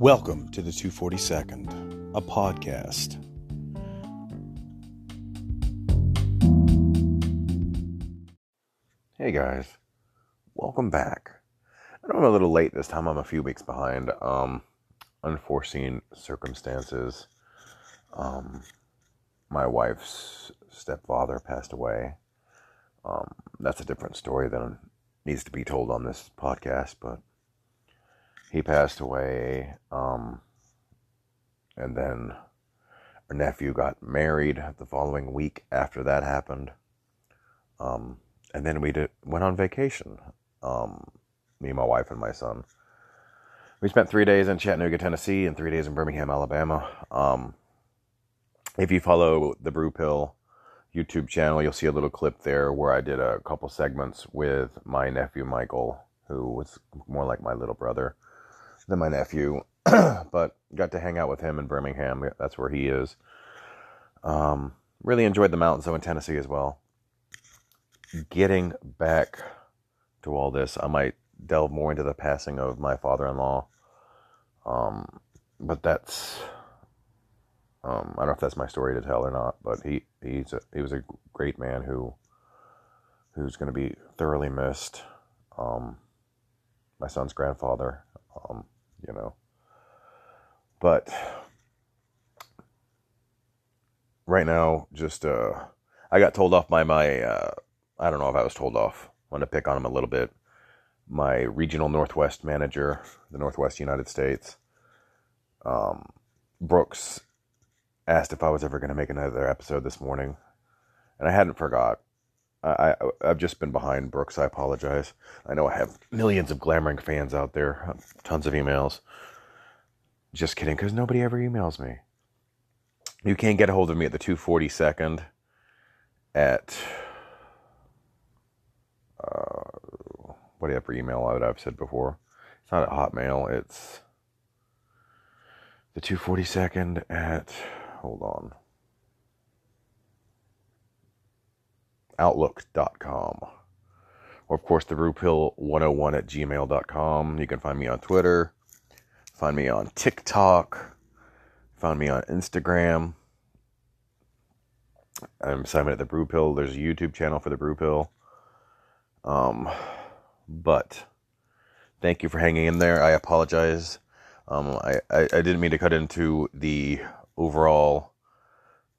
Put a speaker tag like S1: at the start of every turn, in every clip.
S1: Welcome to the 242nd, a podcast.
S2: Hey guys, welcome back. I I'm a little late this time. I'm a few weeks behind. Um, unforeseen circumstances. Um, my wife's stepfather passed away. Um, that's a different story than needs to be told on this podcast, but he passed away. Um, and then our nephew got married the following week after that happened. Um, and then we did, went on vacation. Um, me, my wife, and my son. We spent three days in Chattanooga, Tennessee, and three days in Birmingham, Alabama. Um, if you follow the Brew Pill YouTube channel, you'll see a little clip there where I did a couple segments with my nephew Michael, who was more like my little brother than my nephew, but got to hang out with him in Birmingham. That's where he is. Um, really enjoyed the mountains though in Tennessee as well. Getting back to all this, I might delve more into the passing of my father-in-law. Um, but that's um, I don't know if that's my story to tell or not, but he he's a, he was a great man who who's going to be thoroughly missed. Um, my son's grandfather, um, you know. But right now, just uh, I got told off by my uh, I don't know if I was told off. I want to pick on him a little bit. My regional Northwest manager, the Northwest United States, um, Brooks, asked if I was ever going to make another episode this morning, and I hadn't forgot. I, have just been behind Brooks. I apologize. I know I have millions of glamoring fans out there, tons of emails. Just kidding, because nobody ever emails me. You can't get a hold of me at the 242nd at uh, whatever email that I've said before. It's not at Hotmail. It's the 242nd at hold on. Outlook.com. Or, of course, the Brewpill101 at gmail.com. You can find me on Twitter, find me on TikTok, find me on Instagram. I'm Simon at the Brew Pill. There's a YouTube channel for the Brewpill. Um, but thank you for hanging in there. I apologize. Um, I, I, I didn't mean to cut into the overall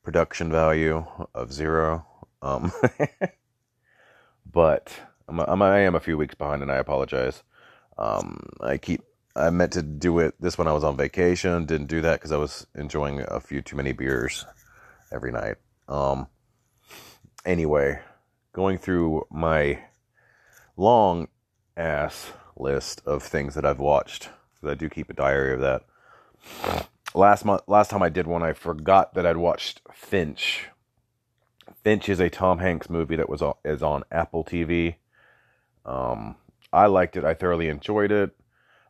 S2: production value of zero. Um, but I'm, I'm, I am a few weeks behind, and I apologize. Um, I keep I meant to do it this when I was on vacation. Didn't do that because I was enjoying a few too many beers every night. Um, anyway, going through my long ass list of things that I've watched because I do keep a diary of that. Last month, last time I did one, I forgot that I'd watched Finch. Finch is a Tom Hanks movie that was on, is on Apple TV. Um, I liked it. I thoroughly enjoyed it.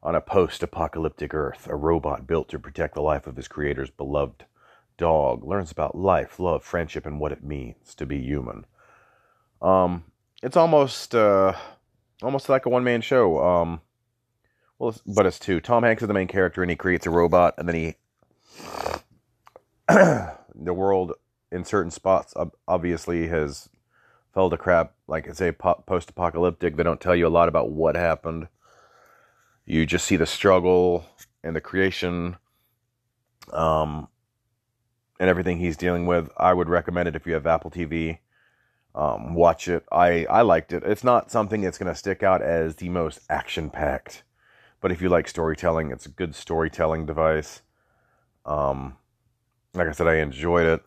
S2: On a post-apocalyptic Earth, a robot built to protect the life of his creator's beloved dog learns about life, love, friendship, and what it means to be human. Um, it's almost uh, almost like a one-man show. Um, well, it's, but it's two. Tom Hanks is the main character, and he creates a robot, and then he the world in certain spots obviously has fell to crap. Like I say, post-apocalyptic. They don't tell you a lot about what happened. You just see the struggle and the creation, um, and everything he's dealing with. I would recommend it if you have Apple TV. Um, watch it. I I liked it. It's not something that's going to stick out as the most action-packed, but if you like storytelling, it's a good storytelling device. Um, like I said, I enjoyed it.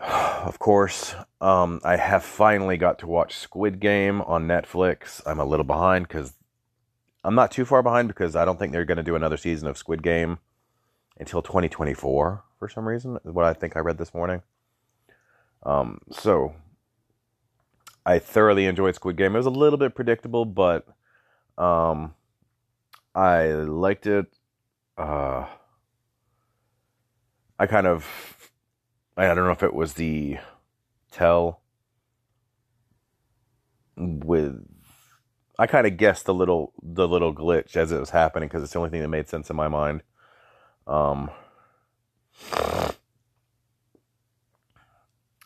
S2: Of course, um, I have finally got to watch Squid Game on Netflix. I'm a little behind because I'm not too far behind because I don't think they're going to do another season of Squid Game until 2024 for some reason, what I think I read this morning. Um, so I thoroughly enjoyed Squid Game. It was a little bit predictable, but um, I liked it. Uh, I kind of, I don't know if it was the tell with, I kind of guessed the little the little glitch as it was happening because it's the only thing that made sense in my mind. Um,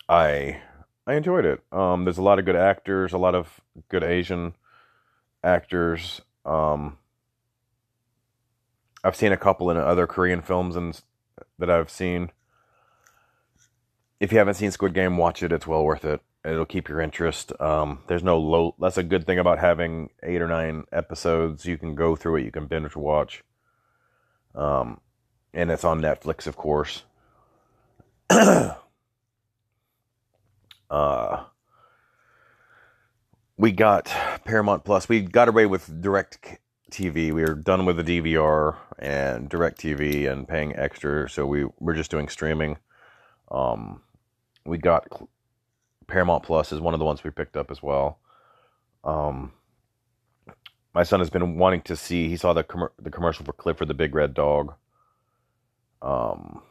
S2: I I enjoyed it. Um, there's a lot of good actors, a lot of good Asian actors. Um, I've seen a couple in other Korean films and that I've seen. If you haven't seen Squid Game, watch it. It's well worth it. It'll keep your interest. Um, there's no low. That's a good thing about having eight or nine episodes. You can go through it. You can binge watch. Um, and it's on Netflix, of course. uh, we got Paramount Plus. We got away with Direct TV. We were done with the DVR and DirecTV and paying extra, so we we're just doing streaming. Um, we got Paramount Plus is one of the ones we picked up as well. Um, my son has been wanting to see. He saw the com- the commercial for Clifford the Big Red Dog. Um,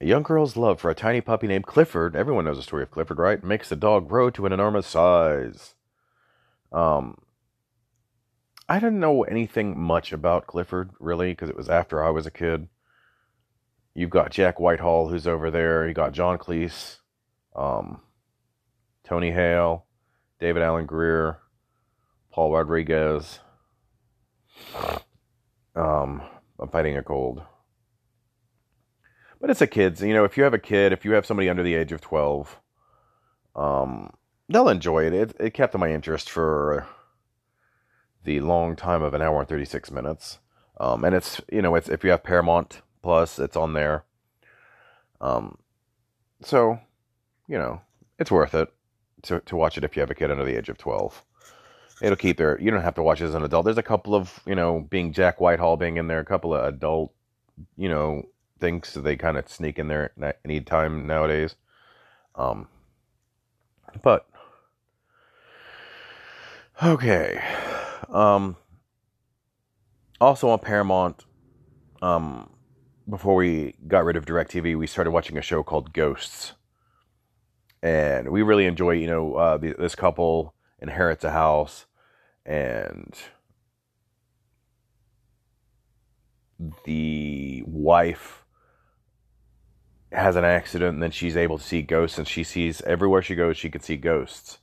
S2: a young girl's love for a tiny puppy named Clifford, everyone knows the story of Clifford, right? Makes the dog grow to an enormous size. Um, I didn't know anything much about Clifford, really, because it was after I was a kid. You've got Jack Whitehall, who's over there. You got John Cleese, um, Tony Hale, David Alan Grier, Paul Rodriguez. Um, I'm fighting a cold. But it's a kid's. You know, if you have a kid, if you have somebody under the age of 12, um, they'll enjoy it. It, it kept my interest for the long time of an hour and 36 minutes. Um, and it's, you know, it's if you have Paramount Plus, it's on there. Um, so, you know, it's worth it to, to watch it if you have a kid under the age of 12. It'll keep there. You don't have to watch it as an adult. There's a couple of, you know, being Jack Whitehall being in there, a couple of adult, you know, things that they kind of sneak in there any time nowadays. Um, but okay. Um, also on Paramount, um, before we got rid of DirecTV, we started watching a show called Ghosts, and we really enjoy. You know, uh, this couple inherits a house, and the wife has an accident and then she's able to see ghosts and she sees everywhere she goes she can see ghosts.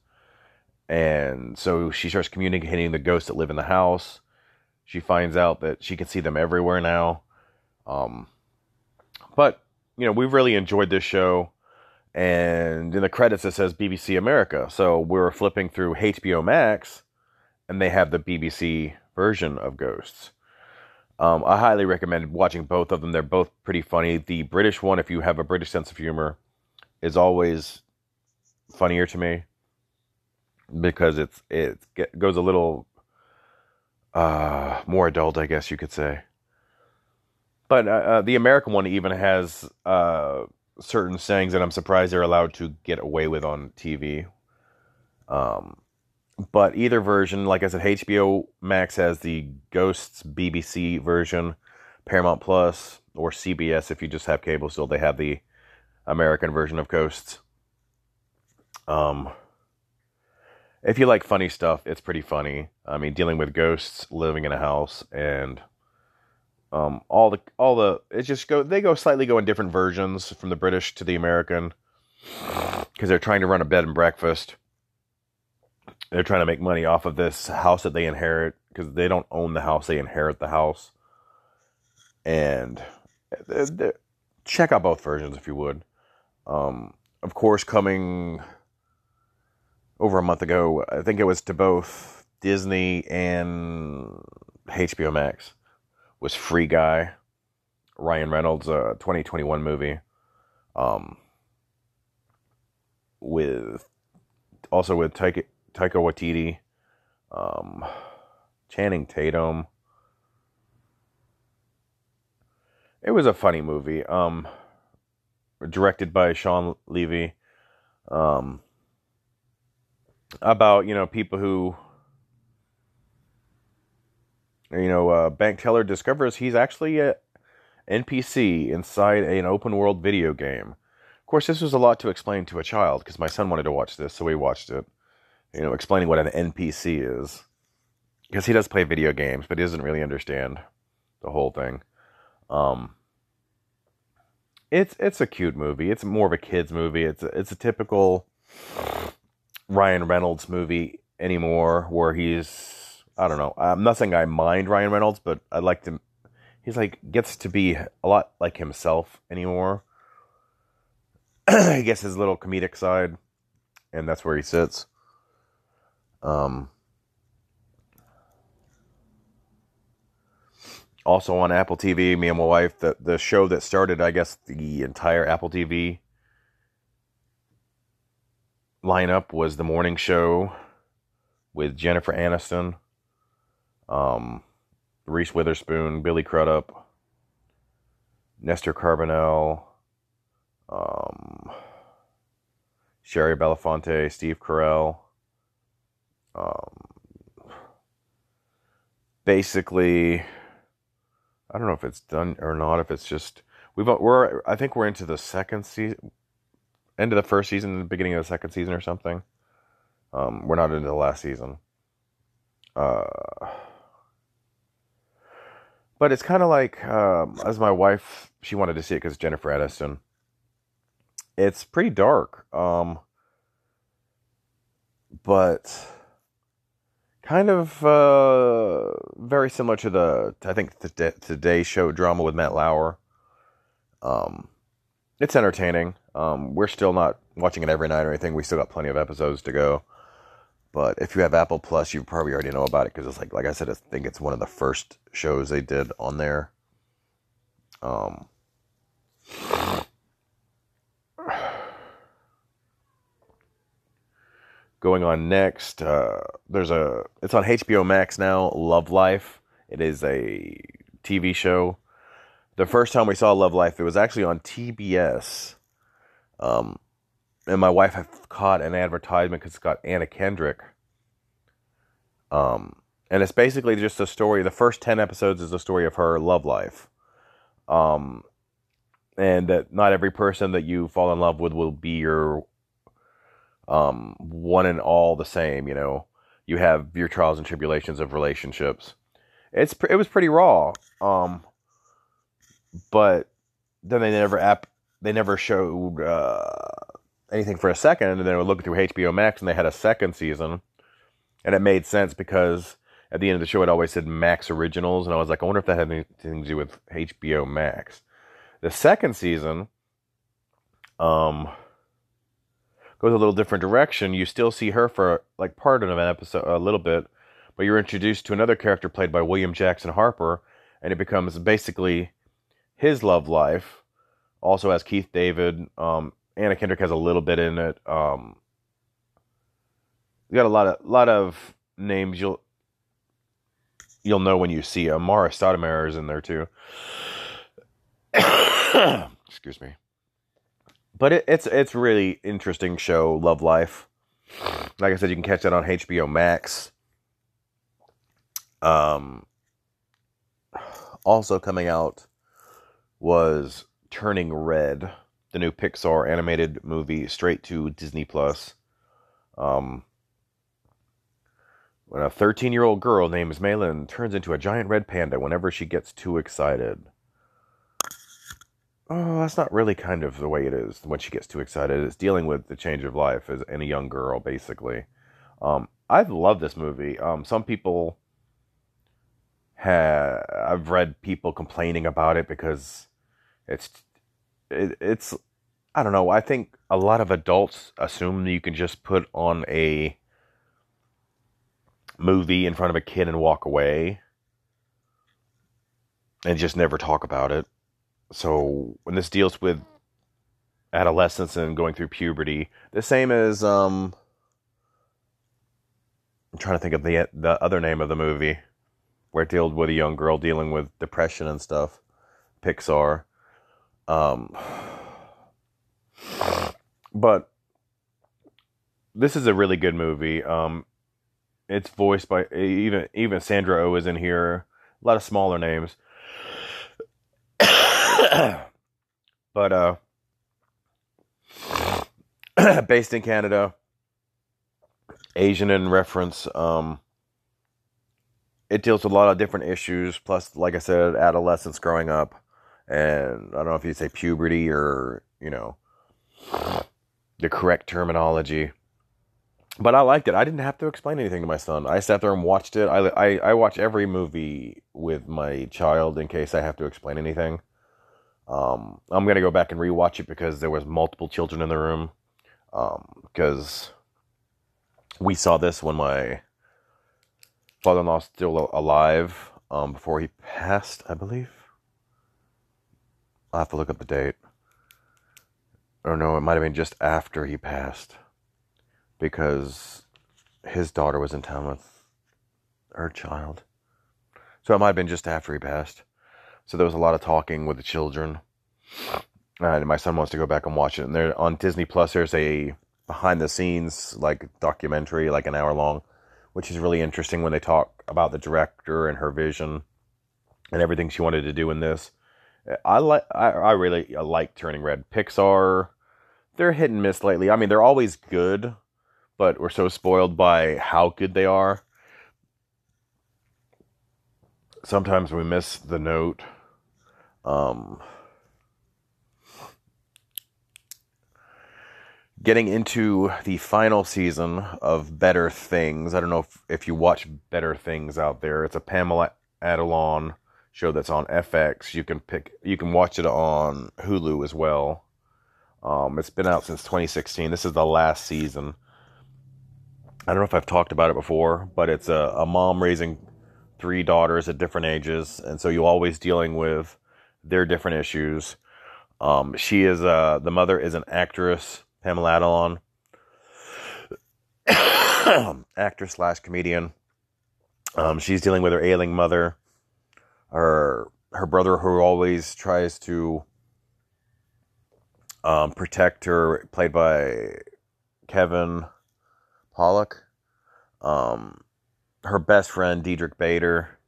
S2: And so she starts communicating the ghosts that live in the house. She finds out that she can see them everywhere now um, but you know we've really enjoyed this show and in the credits it says bbc america so we're flipping through hbo max and they have the bbc version of ghosts um, I highly recommend watching both of them. They're both pretty funny. The British one, if you have a British sense of humor, is always funnier to me because it's it goes a little uh, more adult, I guess you could say. But uh, uh, the American one even has uh, certain sayings that I'm surprised they're allowed to get away with on TV. Um, but either version, like I said, HBO Max has the Ghosts BBC version, Paramount Plus or CBS if you just have cable still they have the American version of Ghosts. Um if you like funny stuff, it's pretty funny. I mean, dealing with ghosts, living in a house, and um, all the all the it just go they go slightly go in different versions from the British to the American because they're trying to run a bed and breakfast they're trying to make money off of this house that they inherit because they don't own the house; they inherit the house. And they're, they're, check out both versions if you would. Um, of course, coming over a month ago, I think it was to both Disney and HBO Max was Free Guy, Ryan Reynolds' uh, 2021 movie. Um, with also with Taika, Taika Waititi, um, Channing Tatum. It was a funny movie. Um, directed by Shawn Levy. Um, about you know people who you know uh, bank teller discovers he's actually a NPC inside an open world video game. Of course, this was a lot to explain to a child because my son wanted to watch this, so we watched it. you know, explaining what an NPC is. Because he does play video games, but he doesn't really understand the whole thing. Um, it's it's a cute movie. It's more of a kids movie. It's a, it's a typical Ryan Reynolds movie anymore, where he's I don't know. I'm not saying I mind Ryan Reynolds, but I like to. He's like gets to be a lot like himself anymore. I guess his little comedic side, and that's where he sits. Um, also on Apple TV, me and my wife, the, the show that started, I guess, the entire Apple TV lineup was the morning show with Jennifer Aniston, um, Reese Witherspoon, Billy Crudup, Nestor Carbonell, um, Shari Belafonte, Steve Carell. Um, basically, I don't know if it's done or not. If it's just we've we're I think we're into the second season, end of the first season, the beginning of the second season or something. Um, we're not into the last season. Uh, but it's kind of like um, as my wife, she wanted to see it because Jennifer Aniston. It's pretty dark, um, but kind of uh, very similar to the I think the Today Show drama with Matt Lauer. Um, it's entertaining. Um, we're still not watching it every night or anything. We still got plenty of episodes to go. But if you have Apple Plus, you probably already know about it because it's like like I said, I think it's one of the first shows they did on there. Um, going on next. Uh, there's a it's on HBO Max now. Love Life. It is a TV show. The first time we saw Love Life, it was actually on TBS. Um, and my wife caught an advertisement because it's got Anna Kendrick. Um, and it's basically just a story. The first ten episodes is a story of her love life. Um, and that not every person that you fall in love with will be your um, one and all the same. You know, you have your trials and tribulations of relationships. It's it was pretty raw, um, but then they never app they never showed uh, anything for a second, and then we look through HBO Max, and they had a second season, and it made sense because at the end of the show it always said Max Originals, and I was like, I wonder if that had anything to do with HBO Max. The second season, um, goes a little different direction. You still see her for like part of an episode, a little bit, but you're introduced to another character played by William Jackson Harper, and it becomes basically his love life. Also has Keith David. Um, Anna Kendrick has a little bit in it. Um, you got a lot of lot of names you'll you'll know when you see them. Mara Stoudemire is in there too. Excuse me but it, it's it's really interesting show. Love Life. Like I said, you can catch that on HBO Max. Um, also coming out was Turning Red, the new Pixar animated movie straight to Disney Plus. Um, when a 13 year old girl named Meilin turns into a giant red panda whenever she gets too excited oh, that's not really kind of the way it is when she gets too excited. It's dealing with the change of life as in a young girl, basically. Um, I love this movie. Um, some people have I've read people complaining about it because it's it, it's I don't know. I think a lot of adults assume that you can just put on a movie in front of a kid and walk away and just never talk about it so when this deals with adolescence and going through puberty, the same as um, I'm trying to think of the the other name of the movie where it deals with a young girl dealing with depression and stuff. Pixar. Um, but this is a really good movie. Um, it's voiced by even even Sandra O oh is in here. A lot of smaller names. but uh, based in Canada, Asian in reference. Um, it deals with a lot of different issues. Plus, like I said, adolescence growing up, and I don't know if you say puberty or you know the correct terminology. But I liked it. I didn't have to explain anything to my son. I sat there and watched it. I, I, I watch every movie with my child in case I have to explain anything. Um, I'm gonna go back and rewatch it because there was multiple children in the room. Um, because we saw this when my father-in-law was still alive. Um, before he passed, I believe. I'll have to look up the date. Or no, it might have been just after he passed, because his daughter was in town with her child. So it might have been just after he passed. So there was a lot of talking with the children. And my son wants to go back and watch it. And there on Disney Plus, there's a behind the scenes like documentary, like an hour long, which is really interesting when they talk about the director and her vision and everything she wanted to do in this. I like, I, I really like Turning Red. Pixar, they're hit and miss lately. I mean, they're always good, but we're so spoiled by how good they are. Sometimes we miss the note. Um, getting into the final season of Better Things. I don't know if, if you watch Better Things out there. It's a Pamela Adlon show that's on FX. You can pick you can watch it on Hulu as well. Um, it's been out since 2016. This is the last season. I don't know if I've talked about it before, but it's a, a mom raising three daughters at different ages, and so you're always dealing with their different issues. Um, she is uh, the mother is an actress Pamela Adlon, actor slash comedian. Um, she's dealing with her ailing mother. Her her brother, who always tries to um, protect her, played by Kevin Pollak. Um, her best friend, Diedrich Bader.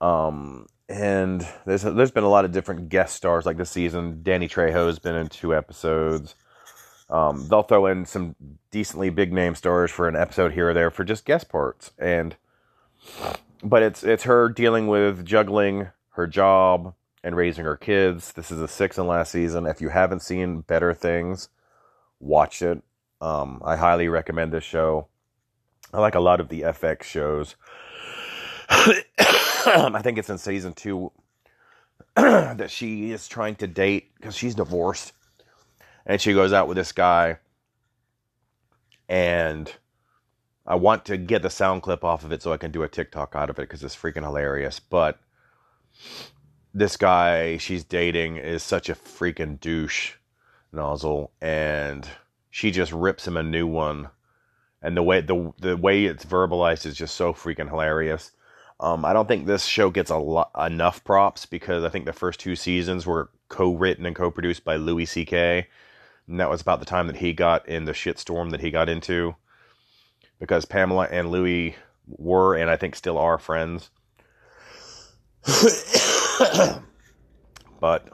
S2: Um, and there's there's been a lot of different guest stars like this season. Danny Trejo has been in two episodes. Um, they'll throw in some decently big name stars for an episode here or there for just guest parts, and but it's it's her dealing with juggling her job and raising her kids. This is the sixth and last season. If you haven't seen Better Things, watch it. Um, I highly recommend this show. I like a lot of the FX shows. I think it's in season two that she is trying to date because she's divorced, and she goes out with this guy, and I want to get the sound clip off of it so I can do a TikTok out of it because it's freaking hilarious. But this guy she's dating is such a freaking douche nozzle, and she just rips him a new one. And the way the the way it's verbalized is just so freaking hilarious. Um, I don't think this show gets a lot enough props because I think the first two seasons were co-written and co-produced by Louis C.K. And that was about the time that he got in the shitstorm that he got into because Pamela and Louis were and I think still are friends. but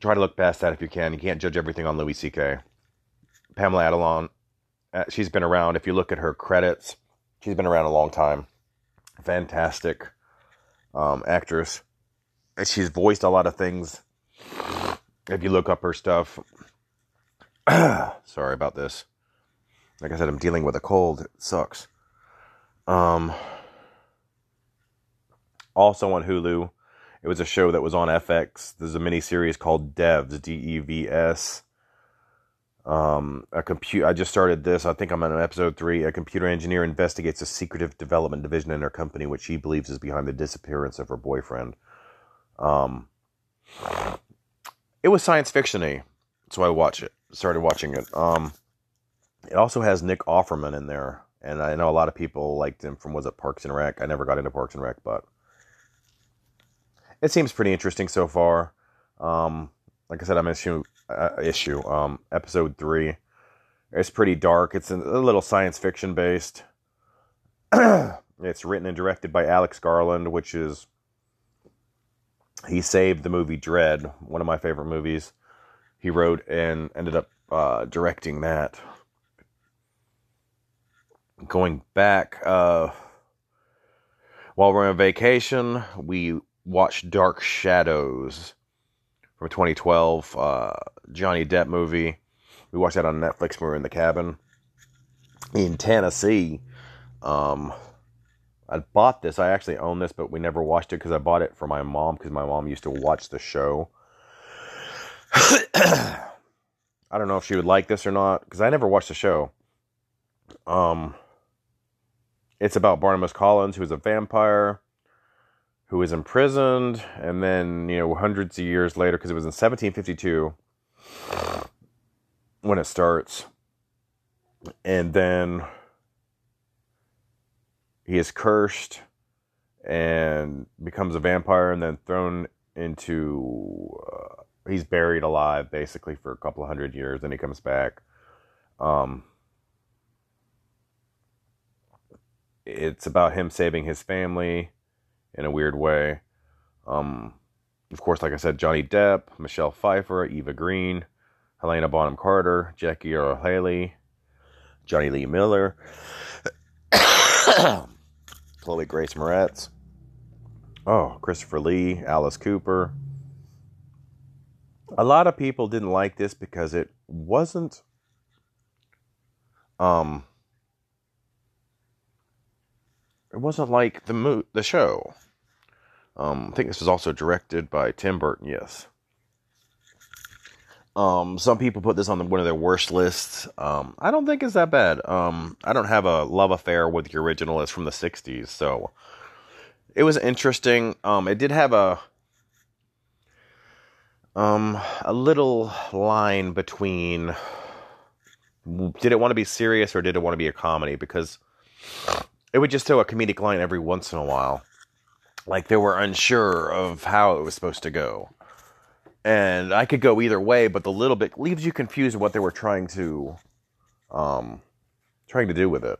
S2: try to look past that if you can. You can't judge everything on Louis C.K. Pamela Adlon, uh, she's been around. If you look at her credits, she's been around a long time fantastic um, actress. And she's voiced a lot of things. If you look up her stuff, sorry about this. Like I said, I'm dealing with a cold. It sucks. Um, also on Hulu, it was a show that was on FX. There's a mini series called Devs, D E V S. Um, a. I just started this. I think I'm on episode three. A computer engineer investigates a secretive development division in her company, which she believes is behind the disappearance of her boyfriend. Um, it was science fictiony, so I watched it. Started watching it. Um, it also has Nick Offerman in there, and I know a lot of people liked him from was it Parks and Rec. I never got into Parks and Rec, but it seems pretty interesting so far. Um, like I said, I'm issue uh, issue um, episode three. It's pretty dark. It's a little science fiction based. it's written and directed by Alex Garland, which is he saved the movie Dredd, one of my favorite movies. He wrote and ended up uh, directing that. Going back, uh, while we're on vacation, we watched Dark Shadows from 2012, uh, Johnny Depp movie. We watched that on Netflix when we were in the cabin in Tennessee. Um, I bought this. I actually own this, but we never watched it because I bought it for my mom because my mom used to watch the show. I don't know if she would like this or not because I never watched the show. Um, it's about Barnabas Collins, who is a vampire who is imprisoned, and then you know hundreds of years later, because it was in 1752 when it starts, and then he is cursed and becomes a vampire, and then thrown into. Uh, he's buried alive basically for a couple hundred years, then he comes back. Um, it's about him saving his family in a weird way. Um, of course, like I said, Johnny Depp, Michelle Pfeiffer, Eva Green, Helena Bonham Carter, Jackie Earle Haley, Jonny Lee Miller, Chloe Grace Moretz, oh, Christopher Lee, Alice Cooper. A lot of people didn't like this because it wasn't um it wasn't like the mo- the show. Um, I think this was also directed by Tim Burton. Yes. Um, some people put this on the, one of their worst lists. Um, I don't think it's that bad. Um, I don't have a love affair with the original. It's from the '60s, so it was interesting. Um, it did have a um a little line between did it want to be serious or did it want to be a comedy because it would just throw a comedic line every once in a while. Like they were unsure of how it was supposed to go. And I could go either way, but the little bit leaves you confused what they were trying to um trying to do with it.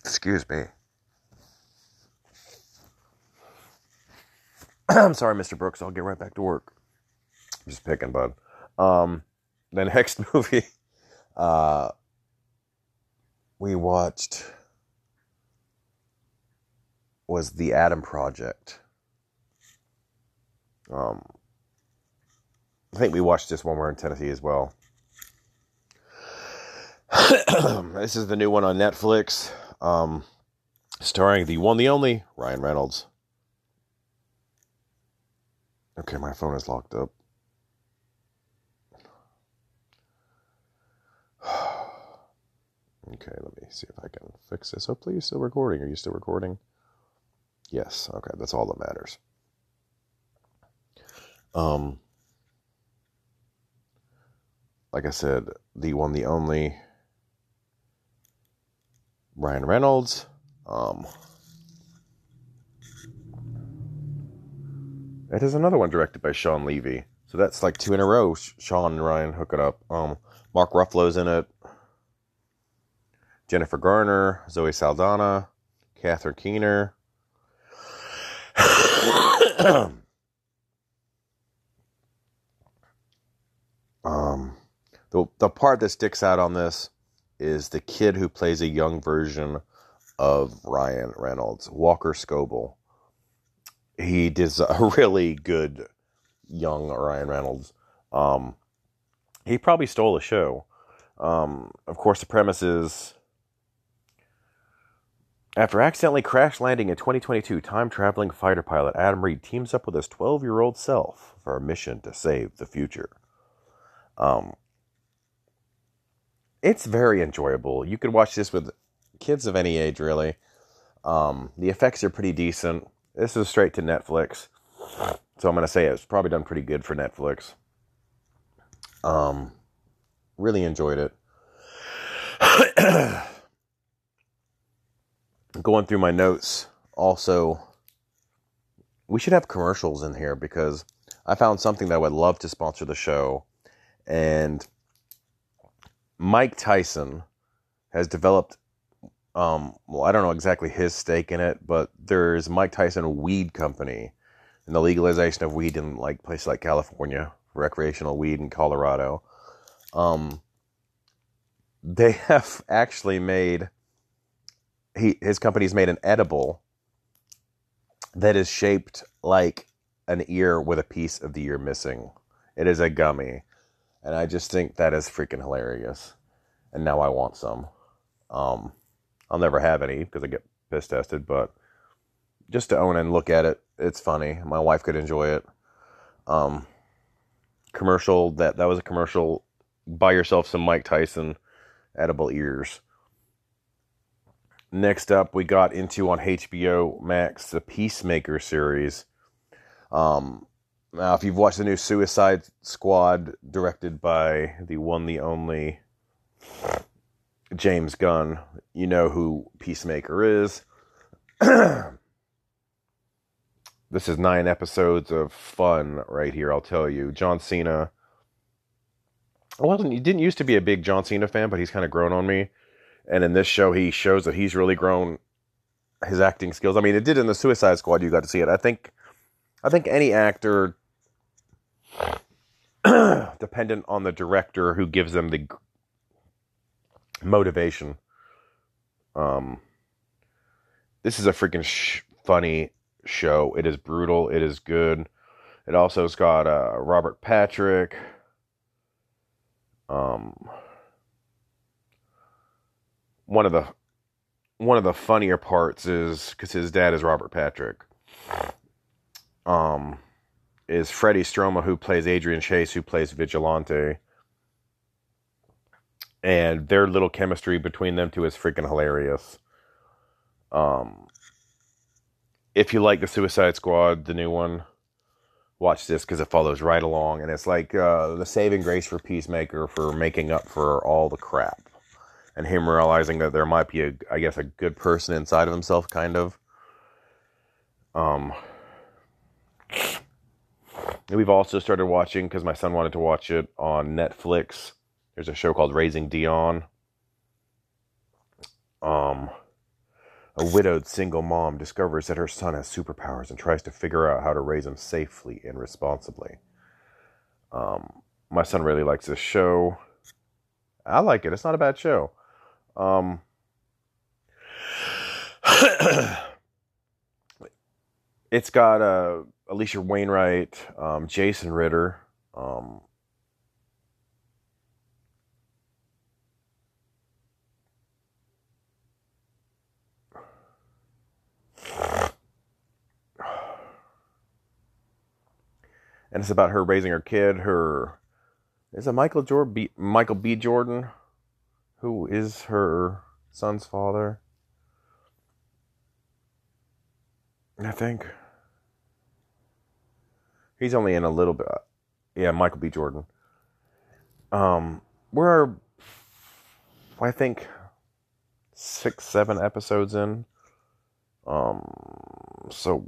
S2: Excuse me. I'm sorry, Mr. Brooks. I'll get right back to work. I'm just picking, bud. Um, the next movie, uh, we watched was the Adam Project. Um, I think we watched this one we we're in Tennessee as well. this is the new one on Netflix, um, starring the one, the only Ryan Reynolds. Okay, my phone is locked up. Okay, let me see if I can fix this. Hopefully, you're still recording. Are you still recording? Yes. Okay, that's all that matters. Um, like I said, the one, the only Ryan Reynolds. Um, it is another one directed by Shawn Levy. So that's like two in a row. Shawn and Ryan hook it up. Um, Mark Ruffalo's in it. Jennifer Garner, Zoe Saldana, Catherine Keener. um, the the part that sticks out on this is the kid who plays a young version of Ryan Reynolds, Walker Scobell. He does a really good young Ryan Reynolds. Um, he probably stole the show. Um, of course, the premise is after accidentally crash landing in 2022, time traveling fighter pilot Adam Reed teams up with his 12 year old self for a mission to save the future. Um, it's very enjoyable. You could watch this with kids of any age, really. Um, the effects are pretty decent. This is straight to Netflix, so I'm going to say it's probably done pretty good for Netflix. Um, really enjoyed it. going through my notes, also, we should have commercials in here because I found something that I would love to sponsor the show. And Mike Tyson has developed, um, well, I don't know exactly his stake in it, but there's Mike Tyson Weed Company and the legalization of weed in like places like California, recreational weed in Colorado. Um, they have actually made he his company's made an edible that is shaped like an ear with a piece of the ear missing. It is a gummy, and I just think that is freaking hilarious. And now I want some. Um, I'll never have any because I get piss tested, but just to own and look at it, it's funny. My wife could enjoy it. Um, commercial that that was a commercial. Buy yourself some Mike Tyson edible ears. Next up, we got into on HBO Max the Peacemaker series. Um, now, if you've watched the new Suicide Squad, directed by the one, the only James Gunn, you know who Peacemaker is. this is nine episodes of fun right here. I'll tell you, John Cena. I wasn't. Didn't used to be a big John Cena fan, but he's kind of grown on me. And in this show, he shows that he's really grown his acting skills. I mean, it did in the Suicide Squad. You got to see it. I think. I think any actor, dependent on the director who gives them the motivation. Um, this is a freaking sh- funny show. It is brutal. It is good. It also has got uh, Robert Patrick. Um, one of the one of the funnier parts is because his dad is Robert Patrick. Um, is Freddie Stroma who plays Adrian Chase, who plays Vigilante, and their little chemistry between them two is freaking hilarious. Um, if you like the Suicide Squad, the new one, watch this because it follows right along, and it's like uh, the saving grace for Peacemaker for making up for all the crap, and him realizing that there might be a, I guess, a good person inside of himself, kind of. Um, we've also started watching because my son wanted to watch it on Netflix. There's a show called Raising Dion. Um, a widowed single mom discovers that her son has superpowers and tries to figure out how to raise him safely and responsibly. Um, my son really likes this show. I like it. It's not a bad show. Um, it's got uh, Alisha Wainwright, um, Jason Ritter, um, and it's about her raising her kid. Her is it Michael Jordan, Michael B. Jordan, who is her son's father. I think he's only in a little bit. Yeah, Michael B. Jordan. Um, we're I think six, seven episodes in. Um, so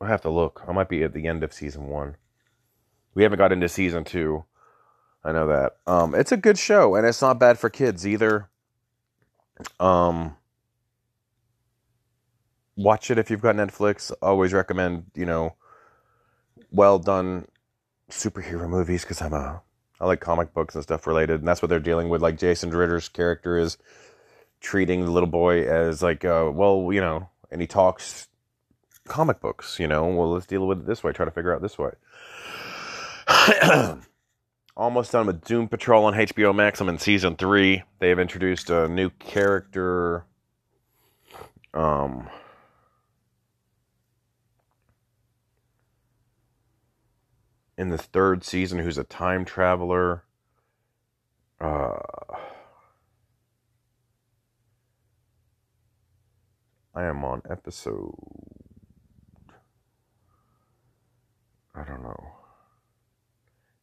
S2: I have to look. I might be at the end of season one. We haven't got into season two. I know that. Um, it's a good show, and it's not bad for kids either. Um, watch it if you've got Netflix. Always recommend, you know, well done superhero movies because I'm a I like comic books and stuff related, and that's what they're dealing with. Like Jason Ritter's character is treating the little boy as like, uh, well, you know, and he talks comic books, you know. Well, let's deal with it this way. Try to figure out this way. Almost done with Doom Patrol on HBO Max. I'm in season three. They have introduced a new character. Um, in the third season, who's a time traveler. Uh, I am on episode I don't know,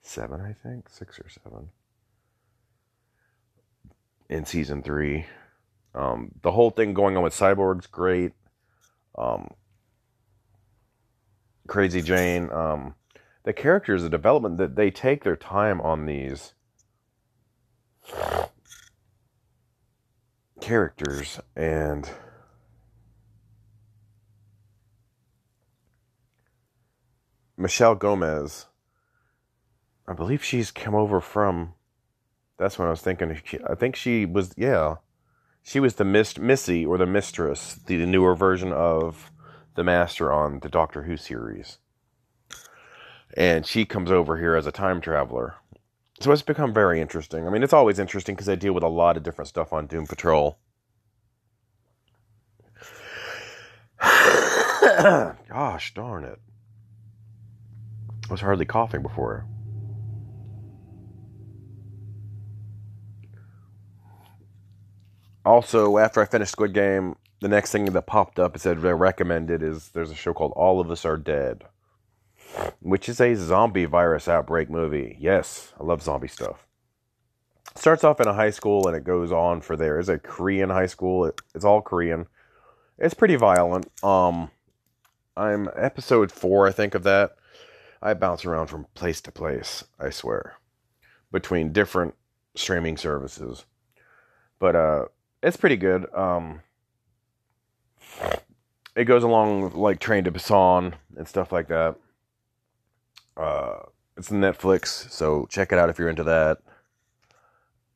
S2: seven, I think, six or seven in season three. Um, the whole thing going on with Cyborg's great. Um, Crazy Jane. Um, the characters, the development that they take their time on these characters and Michelle Gomez I believe she's come over from. That's what I was thinking. I think she was. Yeah, she was the Missy or the Mistress, the newer version of the Master on the Doctor Who series. And she comes over here as a time traveler. So it's become very interesting. I mean, it's always interesting because they deal with a lot of different stuff on Doom Patrol. Gosh darn it. I was hardly coughing before. Also, after I finished Squid Game, the next thing that popped up, it said recommended is there's a show called All of Us Are Dead, which is a zombie virus outbreak movie. Yes, I love zombie stuff. It starts off in a high school and it goes on for there. It's a Korean high school. It, it's all Korean. It's pretty violent. Um, I'm episode four, I think, of that. I bounce around from place to place, I swear, between different streaming services. But uh, it's pretty good. Um, it goes along like Train to Busan and stuff like that. Uh, it's Netflix, so check it out if you're into that.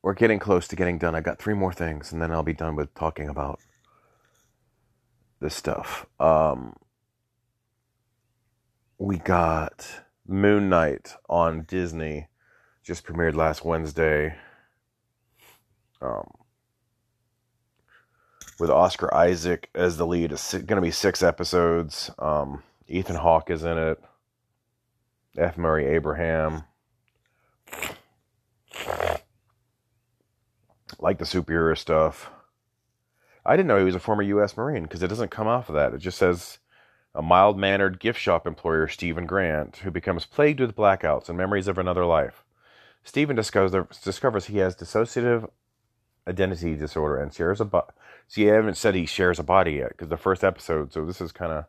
S2: We're getting close to getting done. I got three more things, and then I'll be done with talking about this stuff. Um, we got Moon Knight on Disney, just premiered last Wednesday. Um, with Oscar Isaac as the lead. It's going to be six episodes. Um, Ethan Hawke is in it. F. Murray Abraham. Like the superhero stuff. I didn't know he was a former U.S. Marine because it doesn't come off of that. It just says a mild mannered gift shop employer, Steven Grant, who becomes plagued with blackouts and memories of another life. Steven discovers, discovers he has dissociative identity disorder and shares a body. See, I haven't said he shares a body yet because the first episode, so this is kind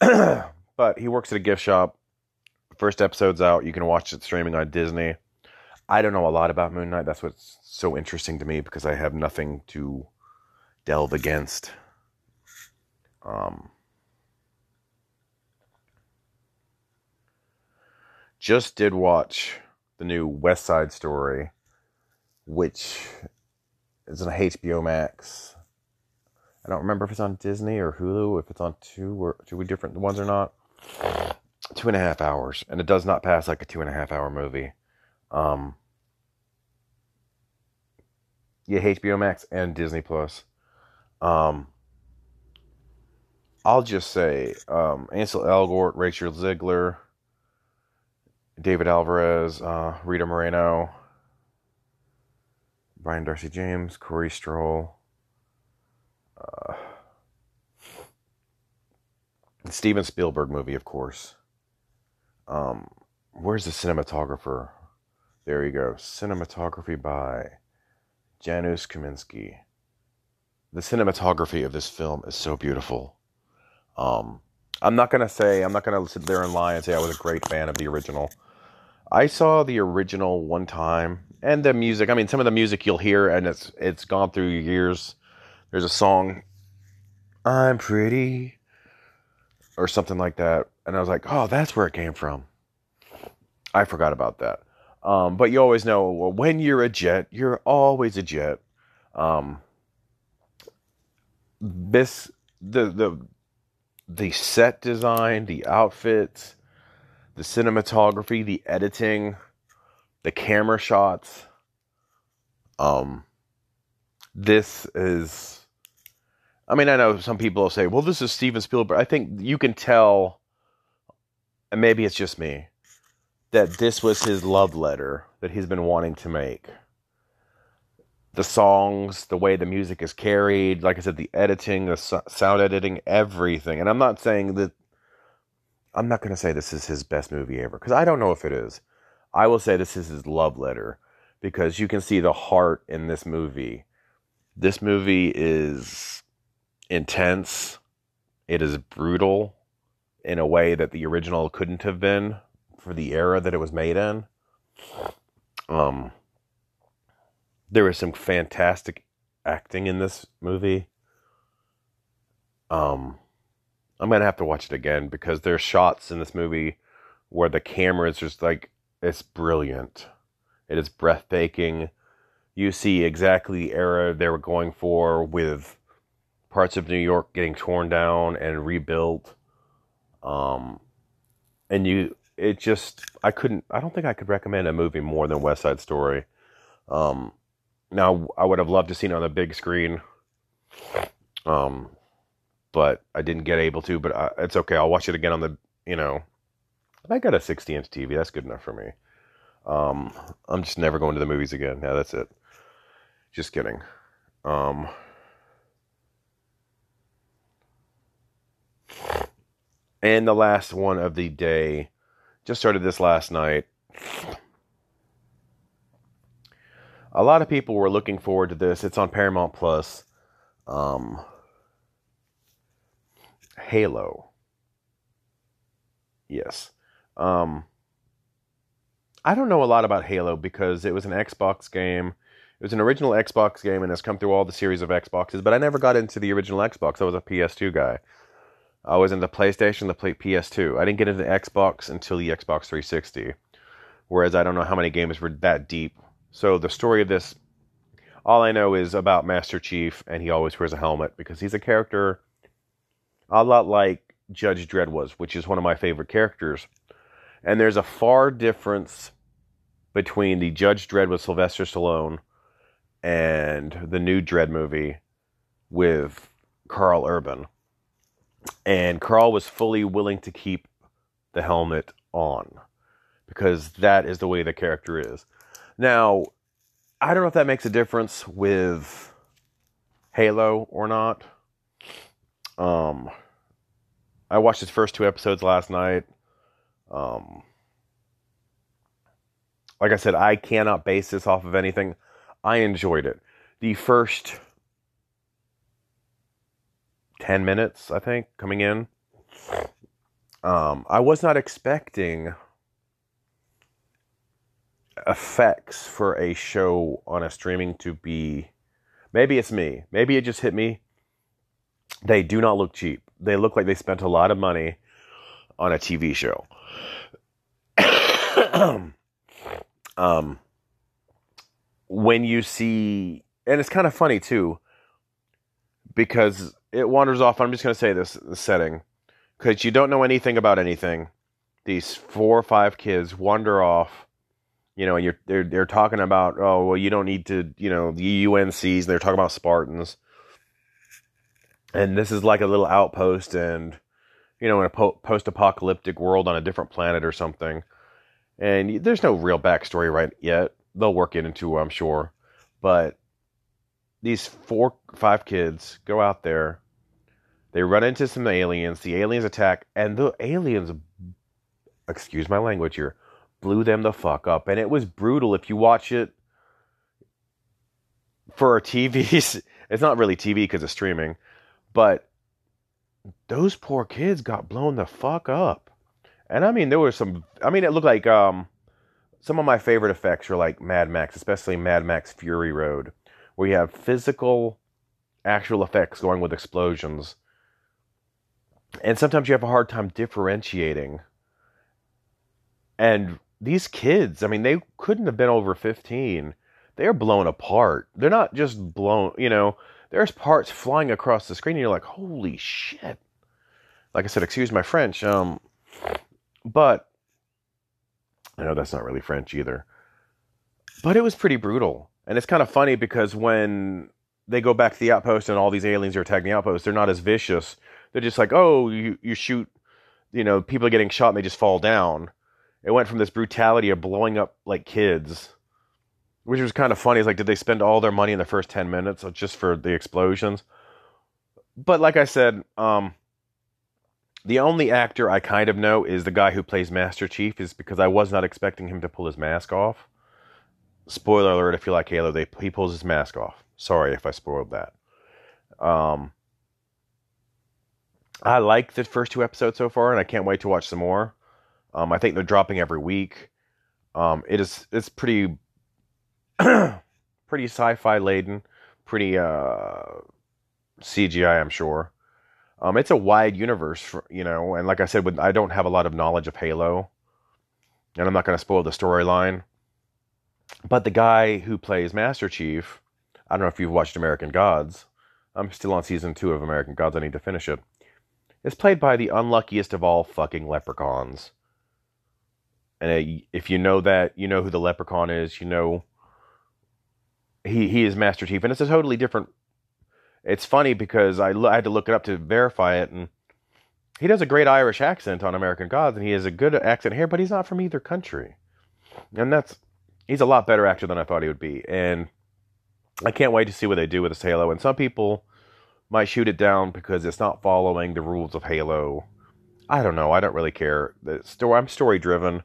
S2: of. but he works at a gift shop. First episode's out. You can watch it streaming on Disney. I don't know a lot about Moon Knight. That's what's so interesting to me because I have nothing to delve against. Um, just did watch the new West Side Story, which is on HBO Max. I don't remember if it's on Disney or Hulu, if it's on two or two different ones or not. Two and a half hours, and it does not pass like a two and a half hour movie. Um, yeah, HBO Max and Disney Plus. Um, I'll just say um, Ansel Elgort, Rachel Zegler, David Alvarez, uh, Rita Moreno, Brian Darcy James, Corey Stoll, uh, Steven Spielberg movie, of course. Um, where's the cinematographer? There you go. Cinematography by Janusz Kaminski. The cinematography of this film is so beautiful. Um, I'm not gonna say I'm not gonna sit there and lie and say I was a great fan of the original. I saw the original one time, and the music. I mean, some of the music you'll hear, and it's it's gone through years. There's a song, "I'm Pretty," or something like that, and I was like, "Oh, that's where it came from." I forgot about that. Um, but you always know well, when you're a jet, you're always a jet. Um, this the the the set design, the outfits, the cinematography, the editing, the camera shots. Um, this is. I mean, I know some people will say, "Well, this is Steven Spielberg." I think you can tell, and maybe it's just me, that this was his love letter that he's been wanting to make. The songs, the way the music is carried, like I said, the editing, the sound editing, everything. And I'm not saying that I'm not going to say this is his best movie ever because I don't know if it is. I will say this is his love letter because you can see the heart in this movie. This movie is intense. It is brutal in a way that the original couldn't have been for the era that it was made in. Um, there was some fantastic acting in this movie. Um, I'm gonna have to watch it again because there's shots in this movie where the camera is just like it's brilliant. It is breathtaking. You see exactly the era they were going for with parts of New York getting torn down and rebuilt. Um, and you, it just, I couldn't, I don't think I could recommend a movie more than West Side Story. Um, now I would have loved to see it on the big screen. Um, but I didn't get able to, but I, it's okay. I'll watch it again on the, you know, I got a 60 inch TV. That's good enough for me. Um, I'm just never going to the movies again. Yeah, that's it. Just kidding. Um, and the last one of the day just started this last night. A lot of people were looking forward to this. It's on Paramount Plus. Um, Halo. Yes. Um, I don't know a lot about Halo because it was an Xbox game. It was an original Xbox game and has come through all the series of Xboxes, but I never got into the original Xbox. I was a PS2 guy. I was in the PlayStation, the play PS2. I didn't get into Xbox until the Xbox 360. Whereas I don't know how many games were that deep. So the story of this, all I know is about Master Chief, and he always wears a helmet because he's a character a lot like Judge Dredd was, which is one of my favorite characters. And there's a far difference between the Judge Dredd with Sylvester Stallone and the new Dredd movie with Karl Urban. And Karl was fully willing to keep the helmet on because that is the way the character is. Now, I don't know if that makes a difference with Halo or not. Um, I watched his first two episodes last night. Um, like I said, I cannot base this off of anything. I enjoyed it. The first 10 minutes, I think, coming in, um, I was not expecting effects for a show on a streaming to be. Maybe it's me. Maybe it just hit me. They do not look cheap. They look like they spent a lot of money on a TV show. um, when you see, and it's kind of funny too, because it wanders off. I'm just going to say this setting because you don't know anything about anything. These four or five kids wander off, you know, and you're they're they're talking about oh well you don't need to you know the UNCs. And they're talking about Spartans, and this is like a little outpost, and you know in a po- post-apocalyptic world on a different planet or something and there's no real backstory right yet. They'll work it into, I'm sure, but these four, five kids go out there. They run into some aliens. The aliens attack, and the aliens, excuse my language here, blew them the fuck up. And it was brutal. If you watch it for a TV, it's not really TV because it's streaming, but those poor kids got blown the fuck up. And I mean, there were some. I mean, it looked like um, some of my favorite effects are like Mad Max, especially Mad Max Fury Road, where you have physical, actual effects going with explosions. And sometimes you have a hard time differentiating. And these kids, I mean, they couldn't have been over 15. They're blown apart. They're not just blown, you know, there's parts flying across the screen and you're like, holy shit. Like I said, excuse my French. Um, but I know that's not really French either. But it was pretty brutal. And it's kind of funny because when they go back to the outpost and all these aliens are attacking the outpost, they're not as vicious. They're just like, oh, you, you shoot, you know, people are getting shot and they just fall down. It went from this brutality of blowing up like kids, which was kind of funny. It's like, did they spend all their money in the first 10 minutes just for the explosions? But like I said, um, the only actor I kind of know is the guy who plays Master Chief, is because I was not expecting him to pull his mask off. Spoiler alert: if you like Halo, they he pulls his mask off. Sorry if I spoiled that. Um, I like the first two episodes so far, and I can't wait to watch some more. Um, I think they're dropping every week. Um, it is it's pretty pretty sci-fi laden, pretty uh, CGI, I'm sure. Um, it's a wide universe, for, you know, and like I said, I don't have a lot of knowledge of Halo. and I'm not going to spoil the storyline. But the guy who plays Master Chief, I don't know if you've watched American Gods. I'm still on season two of American Gods. I need to finish it. It's played by the unluckiest of all fucking leprechauns. And if you know that, you know who the leprechaun is. You know he he is Master Chief, and it's a totally different. It's funny because I, I had to look it up to verify it, and he does a great Irish accent on American Gods, and he has a good accent here, but he's not from either country, and that's he's a lot better actor than I thought he would be, and I can't wait to see what they do with this Halo. And some people might shoot it down because it's not following the rules of Halo. I don't know. I don't really care. The story, I'm story driven.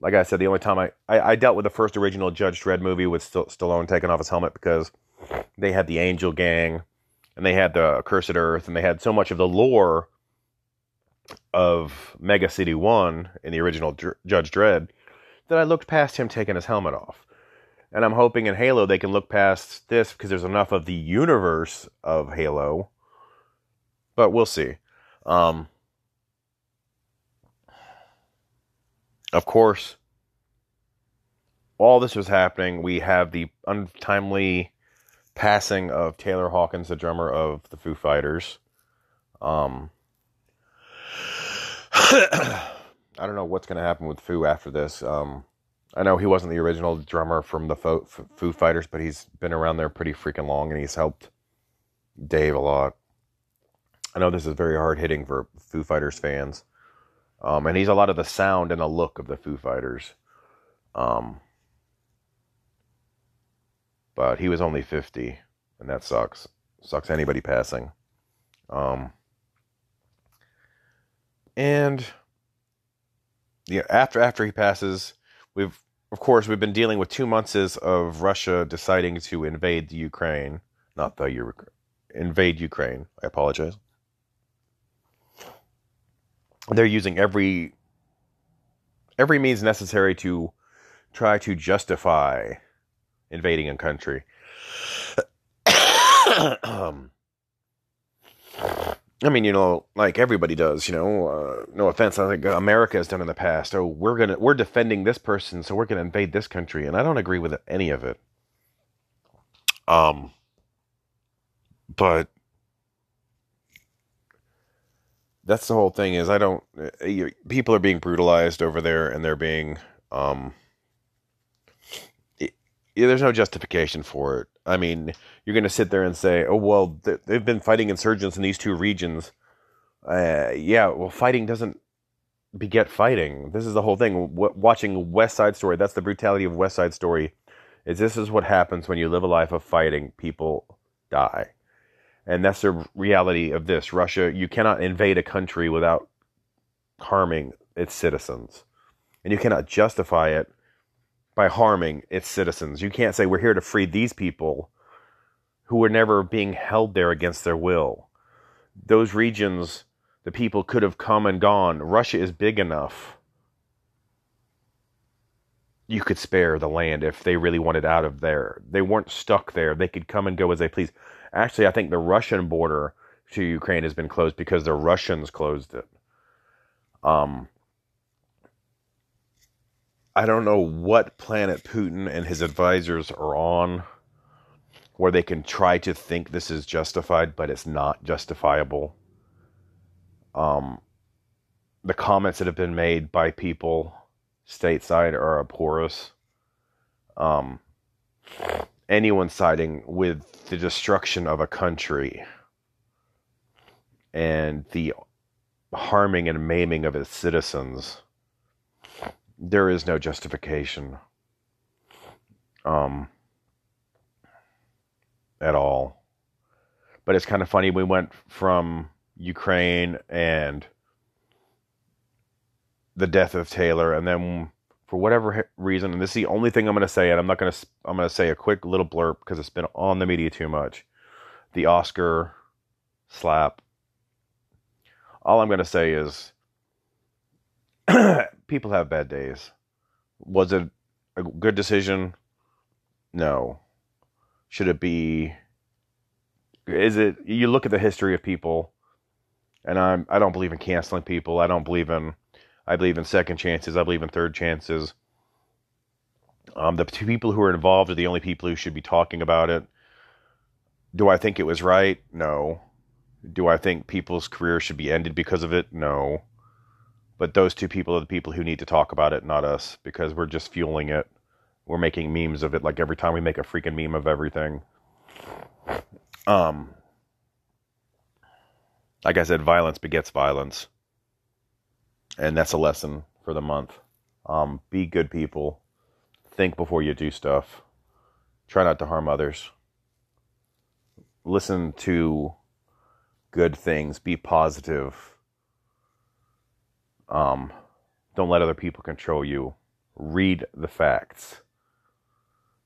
S2: Like I said, the only time I, I, I, dealt with the first original Judge Dredd movie with St- Stallone taking off his helmet because they had the Angel Gang and they had the Cursed Earth and they had so much of the lore of Mega City 1 in the original Dr- Judge Dredd that I looked past him taking his helmet off. And I'm hoping in Halo they can look past this because there's enough of the universe of Halo. But we'll see. Um, of course, while this was happening, we have the untimely passing of Taylor Hawkins, the drummer of the Foo Fighters. Um, I don't know what's going to happen with Foo after this. Um, I know he wasn't the original drummer from the Foo, Foo Fighters, but he's been around there pretty freaking long, and he's helped Dave a lot. I know this is very hard hitting for Foo Fighters fans, um, and he's a lot of the sound and the look of the Foo Fighters. Um, but he was only fifty, and that sucks. Sucks anybody passing. Um, and yeah, after after he passes we've of course we've been dealing with two months of Russia deciding to invade the Ukraine, not the Ukraine, invade Ukraine. I apologize. They're using every every means necessary to try to justify invading a country. um, I mean, you know, like everybody does, you know. Uh, no offense, I think America has done in the past. Oh, we're gonna we're defending this person, so we're gonna invade this country, and I don't agree with any of it. Um, but that's the whole thing. Is I don't. Uh, people are being brutalized over there, and they're being um. It, there's no justification for it. I mean, you're going to sit there and say, "Oh well, they've been fighting insurgents in these two regions." Uh, yeah, well, fighting doesn't beget fighting. This is the whole thing. Watching West Side Story, that's the brutality of West Side Story. Is this is what happens when you live a life of fighting? People die, and that's the reality of this. Russia, you cannot invade a country without harming its citizens, and you cannot justify it by harming its citizens. You can't say we're here to free these people who were never being held there against their will. Those regions, the people could have come and gone. Russia is big enough. You could spare the land if they really wanted out of there. They weren't stuck there. They could come and go as they please. Actually, I think the Russian border to Ukraine has been closed because the Russians closed it. Um, I don't know what planet Putin and his advisors are on where they can try to think this is justified, but it's not justifiable. Um, the comments that have been made by people stateside are porous. Um, anyone siding with the destruction of a country and the harming and maiming of its citizens, there is no justification. Um, at all. But it's kind of funny. We went from Ukraine and the death of Taylor, and then for whatever reason, and this is the only thing I'm going to say, and I'm not going to. I'm going to say a quick little blurb because it's been on the media too much. The Oscar slap. All I'm going to say is, people have bad days. Was it a good decision? No. Should it be? Is it? You look at the history of people, and I'm. I don't believe in canceling people. I don't believe in. I believe in second chances. I believe in third chances. Um, the two people who are involved are the only people who should be talking about it. Do I think it was right? No. Do I think people's careers should be ended because of it? No. But those two people are the people who need to talk about it, not us, because we're just fueling it. We're making memes of it like every time we make a freaking meme of everything. Um like I said, violence begets violence. And that's a lesson for the month. Um, be good people. Think before you do stuff. Try not to harm others. Listen to good things. Be positive. Um, don't let other people control you. Read the facts.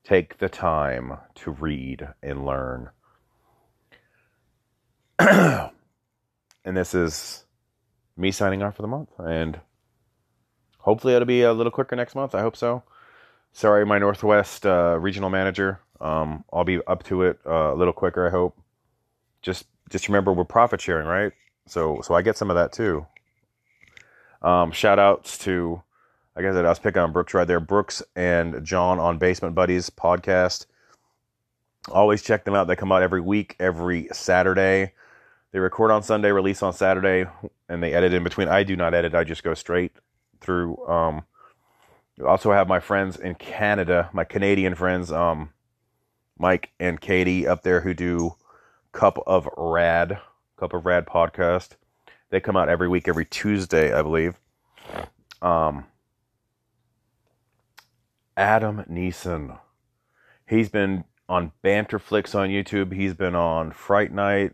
S2: Take the time to read and learn. and this is me signing off for the month. And hopefully it'll be a little quicker next month. I hope so. Sorry, my Northwest uh, regional manager. Um, I'll be up to it uh, a little quicker. I hope. Just just remember we're profit sharing, right? So so I get some of that too. Um, shout outs to, I said, I was picking on Brooks right there. Brooks and John on Basement Buddies podcast. Always check them out. They come out every week, every Saturday. They record on Sunday, release on Saturday, and they edit in between. I do not edit. I just go straight through. Um, also have my friends in Canada, my Canadian friends, um, Mike and Katie up there who do Cup of Rad, Cup of Rad podcast. They come out every week, every Tuesday, I believe. Um, Adam Neeson. He's been on Banterflix on YouTube. He's been on Fright Night.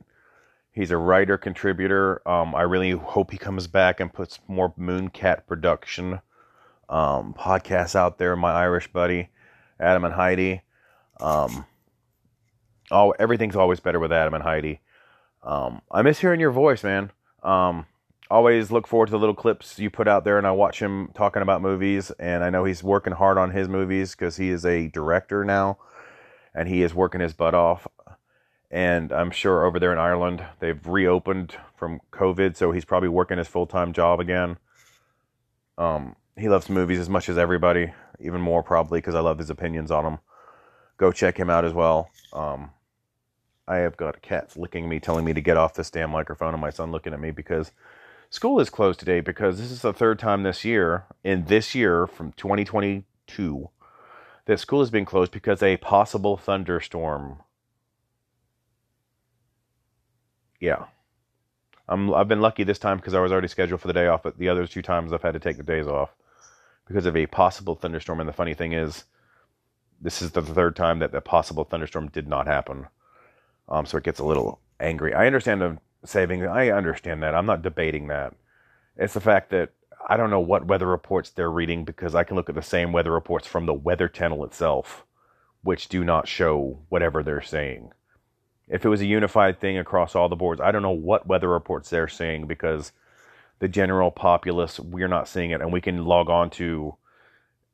S2: He's a writer contributor. Um, I really hope he comes back and puts more Mooncat production um, podcasts out there. My Irish buddy, Adam and Heidi. Um, everything's always better with Adam and Heidi. Um, I miss hearing your voice, man. Um, always look forward to the little clips you put out there, and I watch him talking about movies. And I know he's working hard on his movies because he is a director now, and he is working his butt off. And I'm sure over there in Ireland, they've reopened from COVID, so he's probably working his full time job again. Um, he loves movies as much as everybody, even more probably because I love his opinions on them. Go check him out as well. Um, I have got cats licking me, telling me to get off this damn microphone, and my son looking at me because school is closed today because this is the third time this year, in this year from 2022, that school has been closed because a possible thunderstorm. Yeah. I'm, I've been lucky this time because I was already scheduled for the day off, but the other two times I've had to take the days off because of a possible thunderstorm. And the funny thing is, this is the third time that the possible thunderstorm did not happen. Um, so it gets a little angry. I understand them saving. I understand that. I'm not debating that. It's the fact that I don't know what weather reports they're reading because I can look at the same weather reports from the Weather Channel itself, which do not show whatever they're saying. If it was a unified thing across all the boards, I don't know what weather reports they're saying because the general populace, we're not seeing it. And we can log on to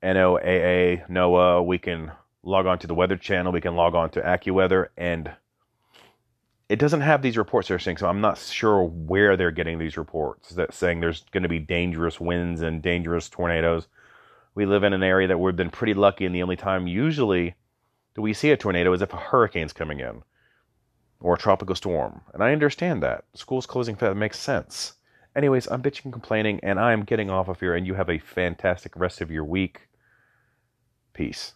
S2: NOAA, NOAA, we can log on to the Weather Channel, we can log on to AccuWeather, and it doesn't have these reports they're saying, so I'm not sure where they're getting these reports that saying there's going to be dangerous winds and dangerous tornadoes. We live in an area that we've been pretty lucky, and the only time usually that we see a tornado is if a hurricane's coming in or a tropical storm. And I understand that. School's closing that makes sense. Anyways, I'm bitching and complaining, and I'm getting off of here, and you have a fantastic rest of your week. Peace.